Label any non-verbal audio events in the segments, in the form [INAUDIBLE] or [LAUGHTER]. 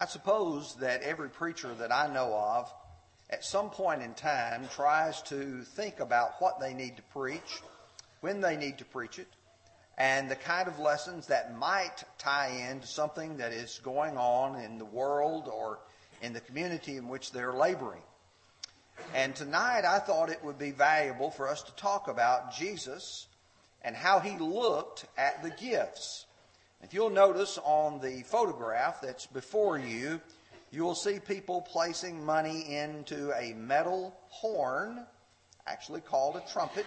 I suppose that every preacher that I know of at some point in time tries to think about what they need to preach, when they need to preach it, and the kind of lessons that might tie into something that is going on in the world or in the community in which they're laboring. And tonight I thought it would be valuable for us to talk about Jesus and how he looked at the gifts. If you'll notice on the photograph that's before you, you will see people placing money into a metal horn, actually called a trumpet,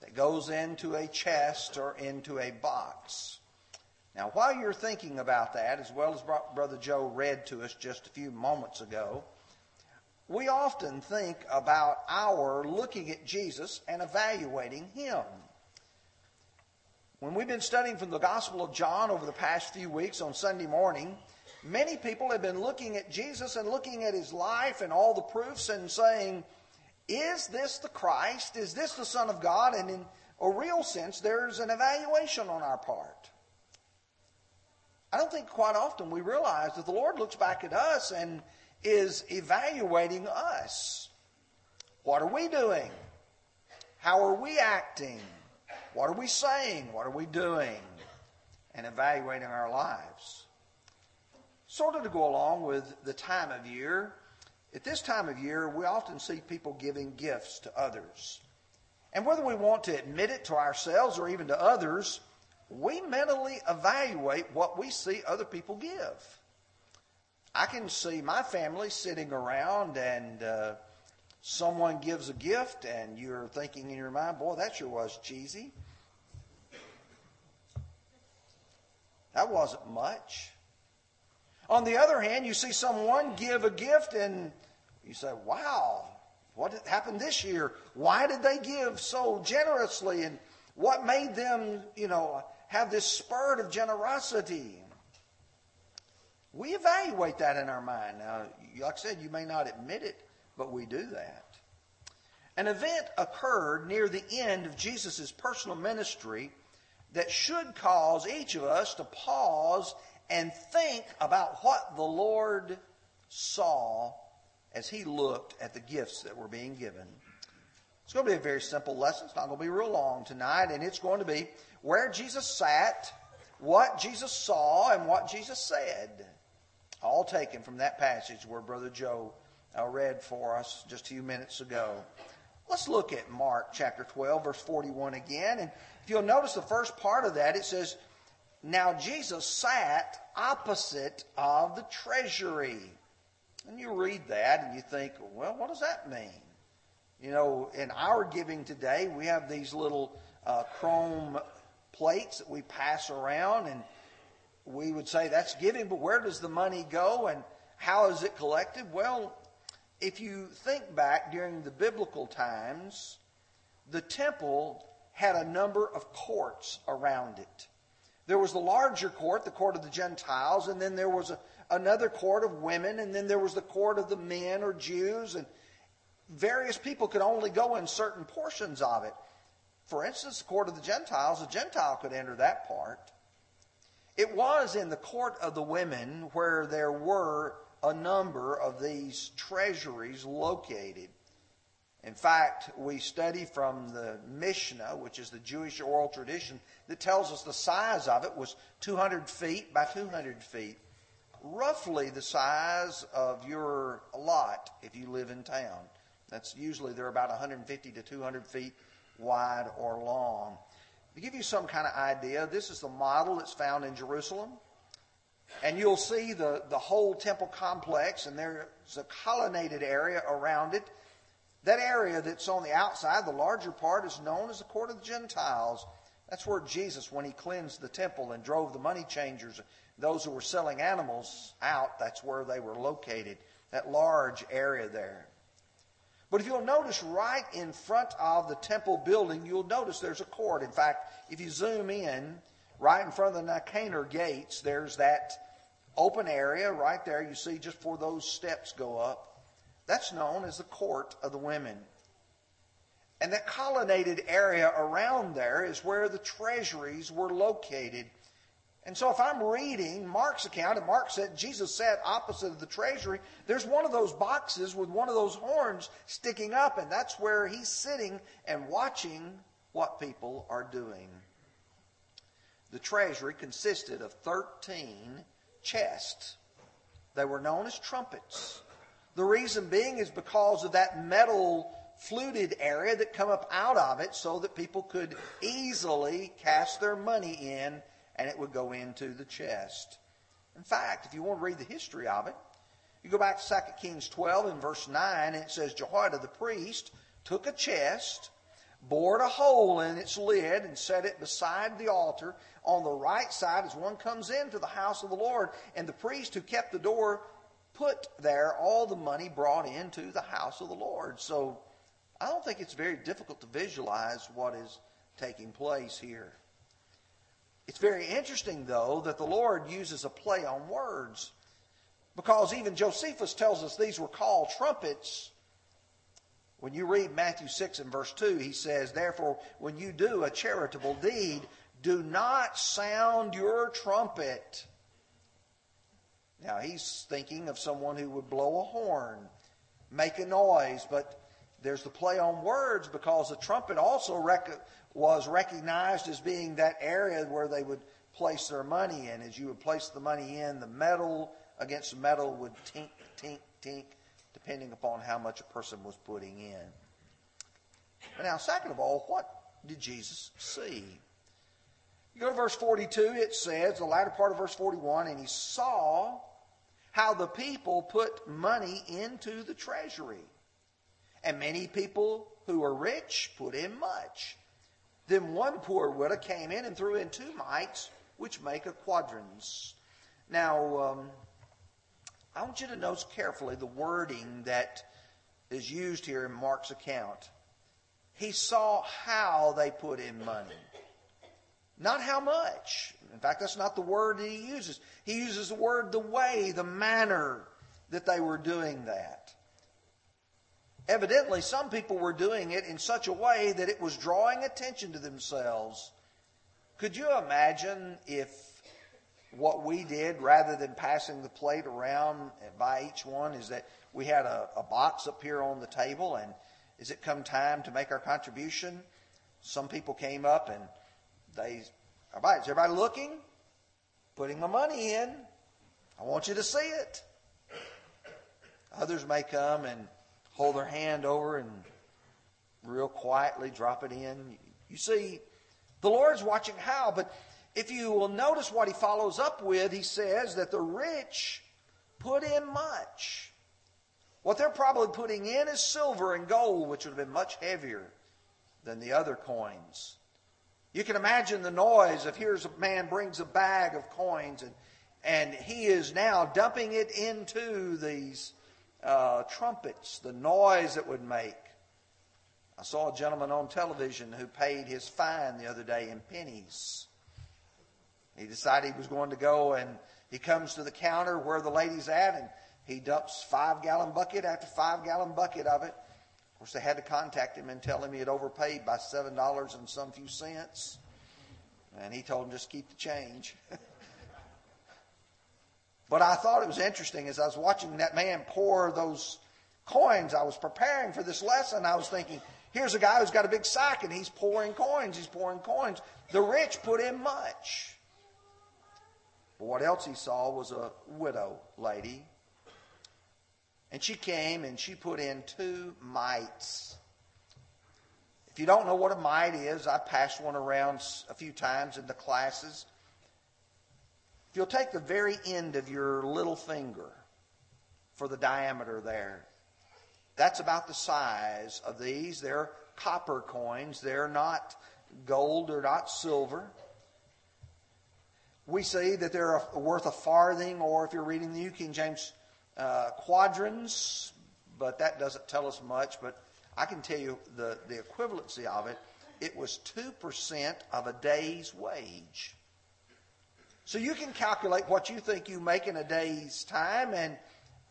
that goes into a chest or into a box. Now, while you're thinking about that, as well as Brother Joe read to us just a few moments ago, we often think about our looking at Jesus and evaluating him. When we've been studying from the Gospel of John over the past few weeks on Sunday morning, many people have been looking at Jesus and looking at his life and all the proofs and saying, is this the Christ? Is this the Son of God? And in a real sense, there's an evaluation on our part. I don't think quite often we realize that the Lord looks back at us and is evaluating us. What are we doing? How are we acting? What are we saying? What are we doing? And evaluating our lives. Sort of to go along with the time of year, at this time of year, we often see people giving gifts to others. And whether we want to admit it to ourselves or even to others, we mentally evaluate what we see other people give. I can see my family sitting around and uh, someone gives a gift and you're thinking in your mind, boy, that sure was cheesy. That wasn't much. On the other hand, you see someone give a gift and you say, wow, what happened this year? Why did they give so generously? And what made them, you know, have this spurt of generosity? We evaluate that in our mind. Now, like I said, you may not admit it, but we do that. An event occurred near the end of Jesus' personal ministry that should cause each of us to pause and think about what the Lord saw as he looked at the gifts that were being given. It's going to be a very simple lesson. It's not going to be real long tonight, and it's going to be where Jesus sat, what Jesus saw, and what Jesus said. All taken from that passage where Brother Joe uh, read for us just a few minutes ago. Let's look at Mark chapter 12, verse 41 again. And if you'll notice the first part of that, it says, Now Jesus sat opposite of the treasury. And you read that and you think, well, what does that mean? You know, in our giving today, we have these little uh, chrome plates that we pass around, and we would say that's giving, but where does the money go and how is it collected? Well, if you think back during the biblical times, the temple had a number of courts around it. There was the larger court, the court of the Gentiles, and then there was a, another court of women, and then there was the court of the men or Jews, and various people could only go in certain portions of it. For instance, the court of the Gentiles, a Gentile could enter that part. It was in the court of the women where there were a number of these treasuries located. In fact, we study from the Mishnah, which is the Jewish oral tradition, that tells us the size of it was 200 feet by 200 feet roughly the size of your lot if you live in town. That's usually they're about 150 to 200 feet wide or long. To give you some kind of idea, this is the model that's found in Jerusalem. And you'll see the, the whole temple complex, and there's a colonnaded area around it. That area that's on the outside, the larger part, is known as the court of the Gentiles. That's where Jesus, when he cleansed the temple and drove the money changers those who were selling animals out, that's where they were located, that large area there. But if you'll notice right in front of the temple building, you'll notice there's a court. In fact, if you zoom in, right in front of the Nicanor gates, there's that open area right there. You see just before those steps go up. That's known as the court of the women. And that colonnaded area around there is where the treasuries were located And so if I'm reading Mark's account, and Mark said Jesus sat opposite of the treasury, there's one of those boxes with one of those horns sticking up, and that's where he's sitting and watching what people are doing. The treasury consisted of 13 chests. They were known as trumpets. The reason being is because of that metal fluted area that come up out of it so that people could easily cast their money in and it would go into the chest. In fact, if you want to read the history of it, you go back to 2 Kings 12 and verse 9 and it says Jehoiada the priest took a chest, bored a hole in its lid and set it beside the altar on the right side as one comes into the house of the Lord and the priest who kept the door put there all the money brought into the house of the Lord. So I don't think it's very difficult to visualize what is taking place here. It's very interesting, though, that the Lord uses a play on words because even Josephus tells us these were called trumpets. When you read Matthew 6 and verse 2, he says, Therefore, when you do a charitable deed, do not sound your trumpet. Now, he's thinking of someone who would blow a horn, make a noise, but there's the play on words because the trumpet also rec- was recognized as being that area where they would place their money in. As you would place the money in, the metal against metal would tink, tink, tink, depending upon how much a person was putting in. But now, second of all, what did Jesus see? You go to verse 42, it says, the latter part of verse 41, and he saw how the people put money into the treasury. And many people who were rich put in much. Then one poor widow came in and threw in two mites, which make a quadrans. Now, um, I want you to notice carefully the wording that is used here in Mark's account. He saw how they put in money, not how much. In fact, that's not the word that he uses. He uses the word the way, the manner that they were doing that. Evidently, some people were doing it in such a way that it was drawing attention to themselves. Could you imagine if what we did, rather than passing the plate around by each one, is that we had a, a box up here on the table, and as it come time to make our contribution, some people came up and they, all right, is everybody looking? Putting my money in. I want you to see it. Others may come and hold their hand over and real quietly drop it in. You see, the Lord's watching how, but if you will notice what he follows up with, he says that the rich put in much. What they're probably putting in is silver and gold, which would have been much heavier than the other coins. You can imagine the noise of here's a man brings a bag of coins and, and he is now dumping it into these uh, trumpets, the noise it would make. I saw a gentleman on television who paid his fine the other day in pennies. He decided he was going to go and he comes to the counter where the lady's at and he dumps five gallon bucket after five gallon bucket of it. Of course, they had to contact him and tell him he had overpaid by seven dollars and some few cents. And he told him just keep the change. [LAUGHS] But I thought it was interesting as I was watching that man pour those coins. I was preparing for this lesson. I was thinking, here's a guy who's got a big sack and he's pouring coins. He's pouring coins. The rich put in much. But what else he saw was a widow lady. And she came and she put in two mites. If you don't know what a mite is, I passed one around a few times in the classes. If you'll take the very end of your little finger for the diameter there, that's about the size of these. They're copper coins, they're not gold or not silver. We see that they're worth a farthing, or if you're reading the New King James, uh, quadrans, but that doesn't tell us much. But I can tell you the, the equivalency of it. It was 2% of a day's wage. So you can calculate what you think you make in a day's time, and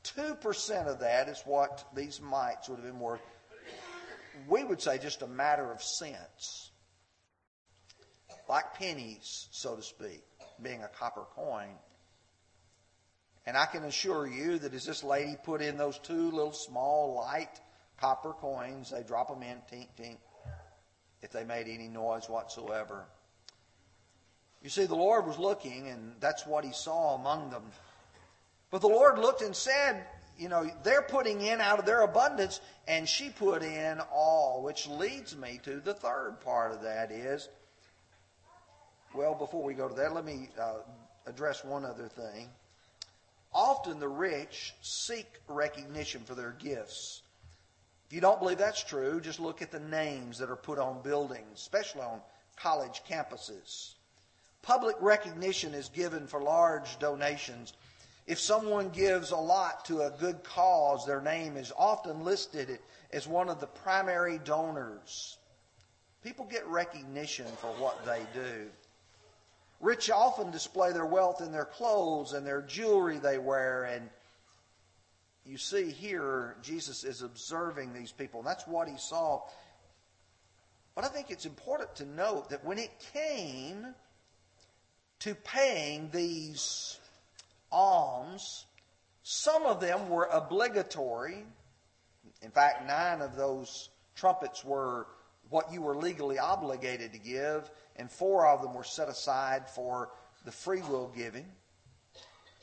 2% of that is what these mites would have been worth. We would say just a matter of cents, like pennies, so to speak. being a copper coin. And I can assure you that as this lady put in those two little small light copper coins, they drop them in, tink, tink, if they made any noise whatsoever. You see, the Lord was looking, and that's what he saw among them. But the Lord looked and said, you know, they're putting in out of their abundance, and she put in all, which leads me to the third part of that is, well, before we go to that, let me uh, address one other thing. Often the rich seek recognition for their gifts. If you don't believe that's true, just look at the names that are put on buildings, especially on college campuses. Public recognition is given for large donations if someone gives a lot to a good cause, their name is often listed as one of the primary donors. People get recognition for what they do. Rich often display their wealth in their clothes and their jewelry they wear. And you see here, Jesus is observing these people. And that's what he saw. But I think it's important to note that when it came to paying these alms. Some of them were obligatory. In fact, nine of those trumpets were what you were legally obligated to give, and four of them were set aside for the free will giving.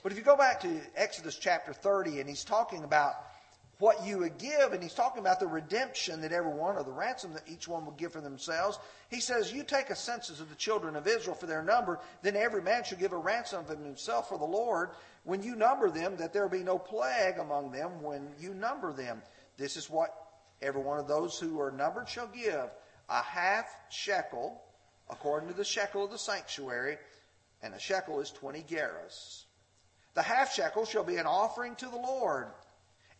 But if you go back to Exodus chapter 30, and he's talking about what you would give, and he's talking about the redemption that everyone, or the ransom that each one would give for themselves. He says, You take a census of the children of Israel for their number, then every man shall give a ransom of himself for the Lord. When you number them, that there be no plague among them when you number them. This is what every one of those who are numbered shall give a half shekel, according to the shekel of the sanctuary, and a shekel is 20 gerahs. The half shekel shall be an offering to the Lord.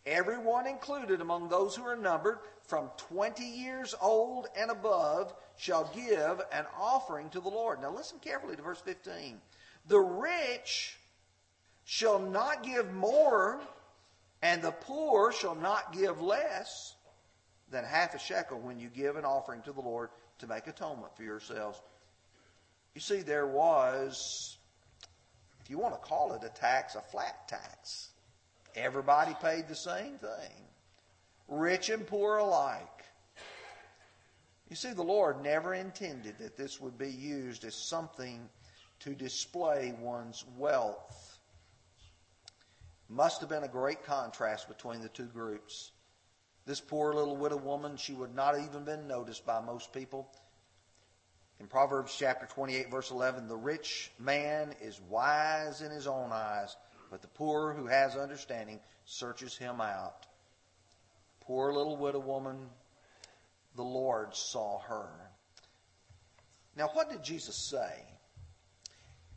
Everyone included among those who are numbered from 20 years old and above shall give an offering to the Lord. Now listen carefully to verse 15. The rich shall not give more, and the poor shall not give less than half a shekel when you give an offering to the Lord to make atonement for yourselves. You see, there was, if you want to call it a tax, a flat tax. Everybody paid the same thing, rich and poor alike. You see, the Lord never intended that this would be used as something to display one's wealth. Must have been a great contrast between the two groups. This poor little widow woman, she would not even been noticed by most people. In Proverbs chapter 28, verse 11, the rich man is wise in his own eyes, but the poor who has understanding searches him out. Poor little widow woman, the Lord saw her. Now, what did Jesus say?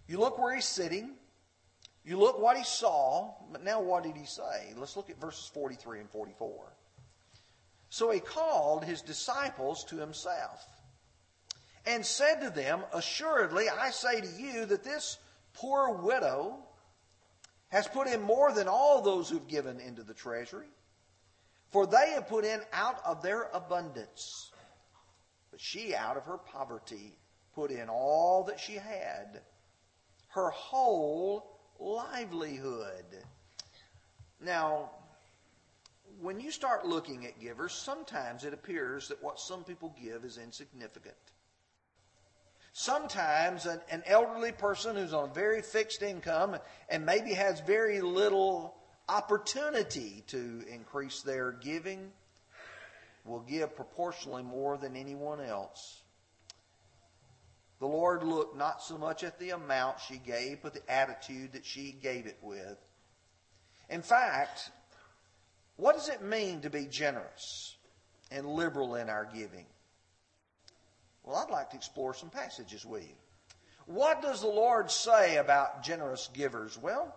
You look where he's sitting. You look what he saw, but now what did he say? Let's look at verses 43 and 44. So he called his disciples to himself and said to them, Assuredly, I say to you that this poor widow has put in more than all those who've given into the treasury. For they have put in out of their abundance. But she, out of her poverty, put in all that she had, her whole livelihood. Now, when you start looking at givers, sometimes it appears that what some people give is insignificant. Sometimes an, an elderly person who's on a very fixed income and maybe has very little opportunity to increase their giving will give proportionally more than anyone else. The Lord looked not so much at the amount she gave, but the attitude that she gave it with. In fact, what does it mean to be generous and liberal in our giving? Well, I'd like to explore some passages with you. What does the Lord say about generous givers? Well,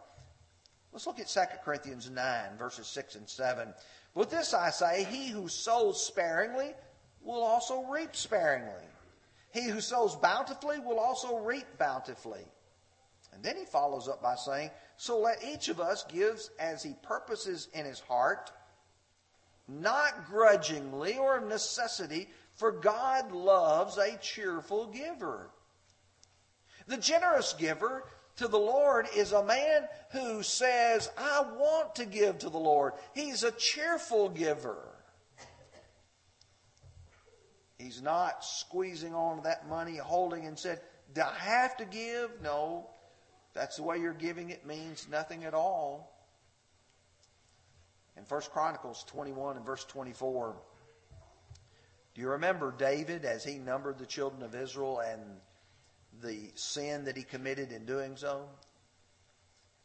let's look at 2 Corinthians 9, verses 6 and 7. With this I say, he who sows sparingly will also reap sparingly. He who sows bountifully will also reap bountifully. And then he follows up by saying, So let each of us give as he purposes in his heart, not grudgingly or of necessity, for God loves a cheerful giver. The generous giver to the Lord is a man who says, I want to give to the Lord. He's a cheerful giver. He's not squeezing on that money, holding and said, Do I have to give? No. That's the way you're giving it means nothing at all. In 1 Chronicles 21 and verse 24, do you remember David as he numbered the children of Israel and the sin that he committed in doing so?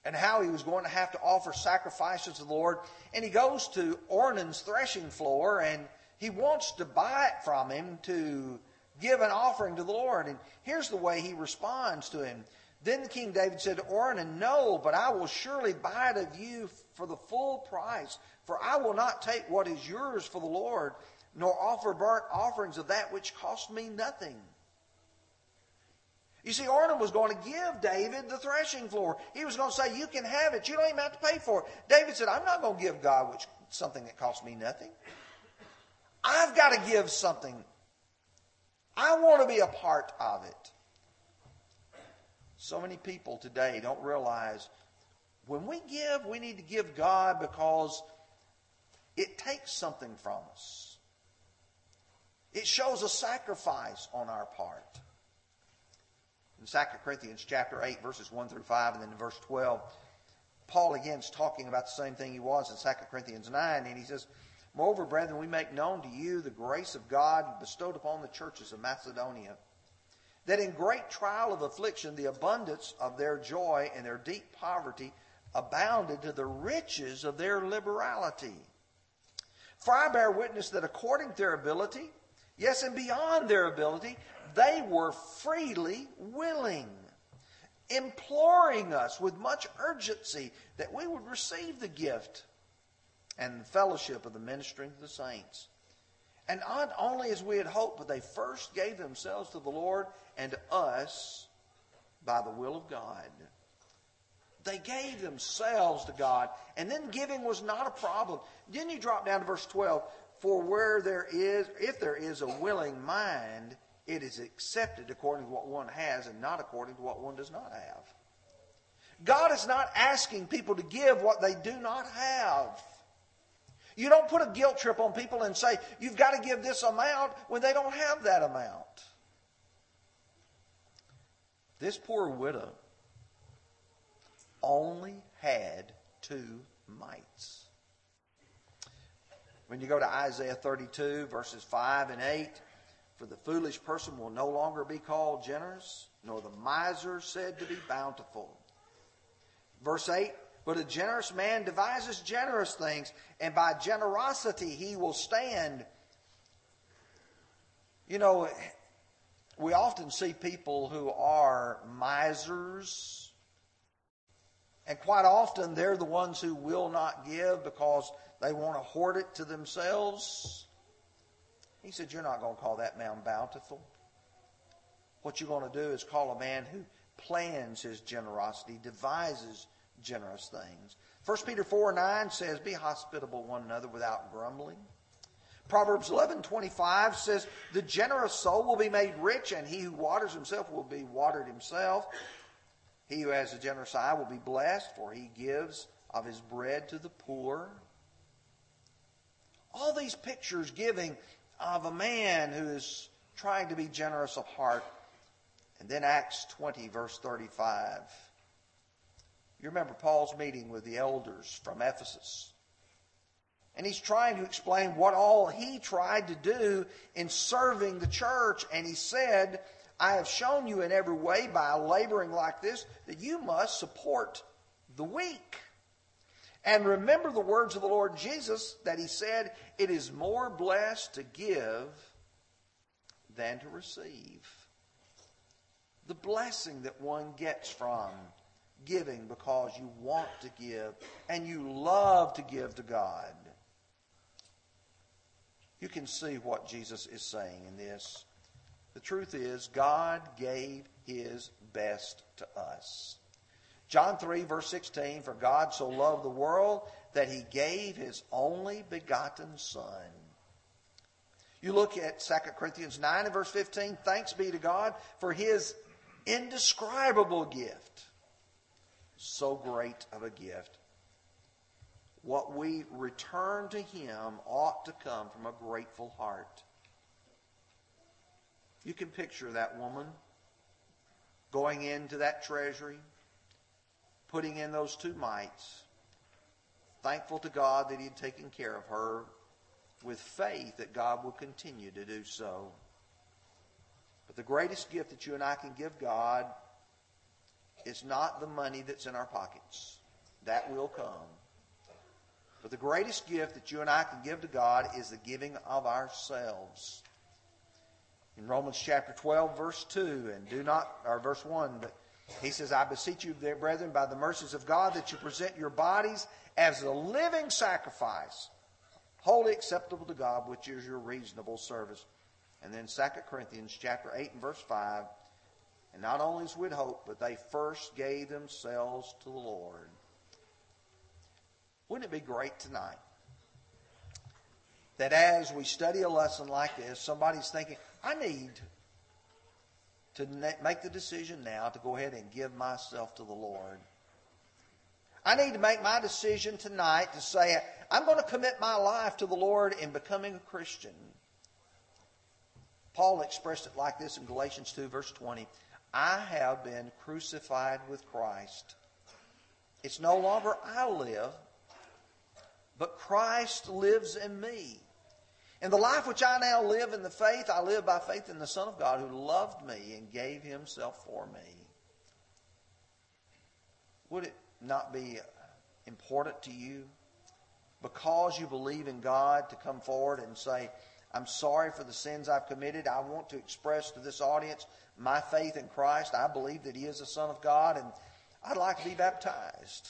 And how he was going to have to offer sacrifices to the Lord. And he goes to Ornan's threshing floor and he wants to buy it from him to give an offering to the Lord. And here's the way he responds to him. Then King David said to Ornan, No, but I will surely buy it of you for the full price. For I will not take what is yours for the Lord, nor offer burnt offerings of that which cost me nothing. You see, Ornan was going to give David the threshing floor. He was going to say, You can have it. You don't even have to pay for it. David said, I'm not going to give God which, something that cost me nothing. I've got to give something. I want to be a part of it. So many people today don't realize when we give, we need to give God because it takes something from us. It shows a sacrifice on our part. In 2 Corinthians chapter 8, verses 1 through 5, and then in verse 12, Paul again is talking about the same thing he was in 2 Corinthians 9, and he says, Moreover, brethren, we make known to you the grace of God bestowed upon the churches of Macedonia, that in great trial of affliction, the abundance of their joy and their deep poverty abounded to the riches of their liberality. For I bear witness that according to their ability, yes, and beyond their ability, they were freely willing, imploring us with much urgency that we would receive the gift and the fellowship of the ministering to the saints. And not only as we had hoped, but they first gave themselves to the Lord and to us by the will of God. They gave themselves to God, and then giving was not a problem. Then you drop down to verse 12. For where there is, if there is a willing mind, it is accepted according to what one has and not according to what one does not have. God is not asking people to give what they do not have. You don't put a guilt trip on people and say, you've got to give this amount when they don't have that amount. This poor widow only had two mites. When you go to Isaiah 32, verses 5 and 8, for the foolish person will no longer be called generous, nor the miser said to be bountiful. Verse 8, but a generous man devises generous things, and by generosity he will stand. You know, we often see people who are misers, and quite often they're the ones who will not give because they want to hoard it to themselves. He said, You're not going to call that man bountiful. What you're going to do is call a man who plans his generosity, devises generous things. 1 Peter 4 9 says, Be hospitable one another without grumbling. Proverbs 11:25 says, "The generous soul will be made rich, and he who waters himself will be watered himself. He who has a generous eye will be blessed, for he gives of his bread to the poor." All these pictures giving of a man who is trying to be generous of heart. And then Acts 20, verse 35. You remember Paul's meeting with the elders from Ephesus. And he's trying to explain what all he tried to do in serving the church. And he said, I have shown you in every way by laboring like this that you must support the weak. And remember the words of the Lord Jesus that he said, It is more blessed to give than to receive. The blessing that one gets from giving because you want to give and you love to give to God. You can see what Jesus is saying in this. The truth is, God gave his best to us. John 3, verse 16 For God so loved the world that he gave his only begotten Son. You look at 2 Corinthians 9 and verse 15 Thanks be to God for his indescribable gift. So great of a gift. What we return to Him ought to come from a grateful heart. You can picture that woman going into that treasury, putting in those two mites, thankful to God that He had taken care of her, with faith that God will continue to do so. But the greatest gift that you and I can give God is not the money that's in our pockets. That will come. But the greatest gift that you and I can give to God is the giving of ourselves. In Romans chapter 12, verse 2, and do not, or verse 1, but he says, I beseech you, dear brethren, by the mercies of God, that you present your bodies as a living sacrifice, wholly acceptable to God, which is your reasonable service. And then 2 Corinthians chapter 8 and verse 5. And not only as we'd hope, but they first gave themselves to the Lord. Wouldn't it be great tonight that as we study a lesson like this, somebody's thinking, I need to make the decision now to go ahead and give myself to the Lord. I need to make my decision tonight to say, I'm going to commit my life to the Lord in becoming a Christian. Paul expressed it like this in Galatians 2, verse 20. I have been crucified with Christ. It's no longer I live, but Christ lives in me. In the life which I now live in the faith, I live by faith in the Son of God who loved me and gave himself for me. Would it not be important to you because you believe in God to come forward and say, I'm sorry for the sins I've committed. I want to express to this audience my faith in Christ. I believe that He is the Son of God, and I'd like to be baptized.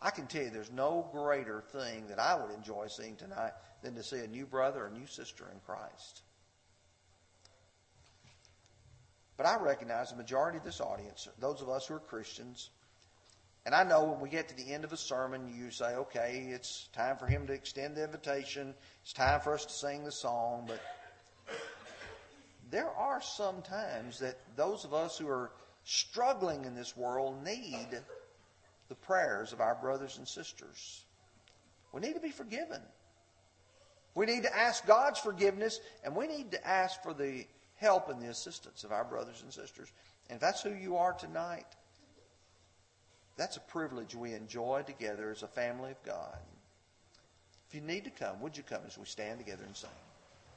I can tell you there's no greater thing that I would enjoy seeing tonight than to see a new brother or new sister in Christ. But I recognize the majority of this audience, those of us who are Christians, and I know when we get to the end of a sermon, you say, okay, it's time for him to extend the invitation. It's time for us to sing the song. But there are some times that those of us who are struggling in this world need the prayers of our brothers and sisters. We need to be forgiven. We need to ask God's forgiveness, and we need to ask for the help and the assistance of our brothers and sisters. And if that's who you are tonight, that's a privilege we enjoy together as a family of God. If you need to come, would you come as we stand together and sing?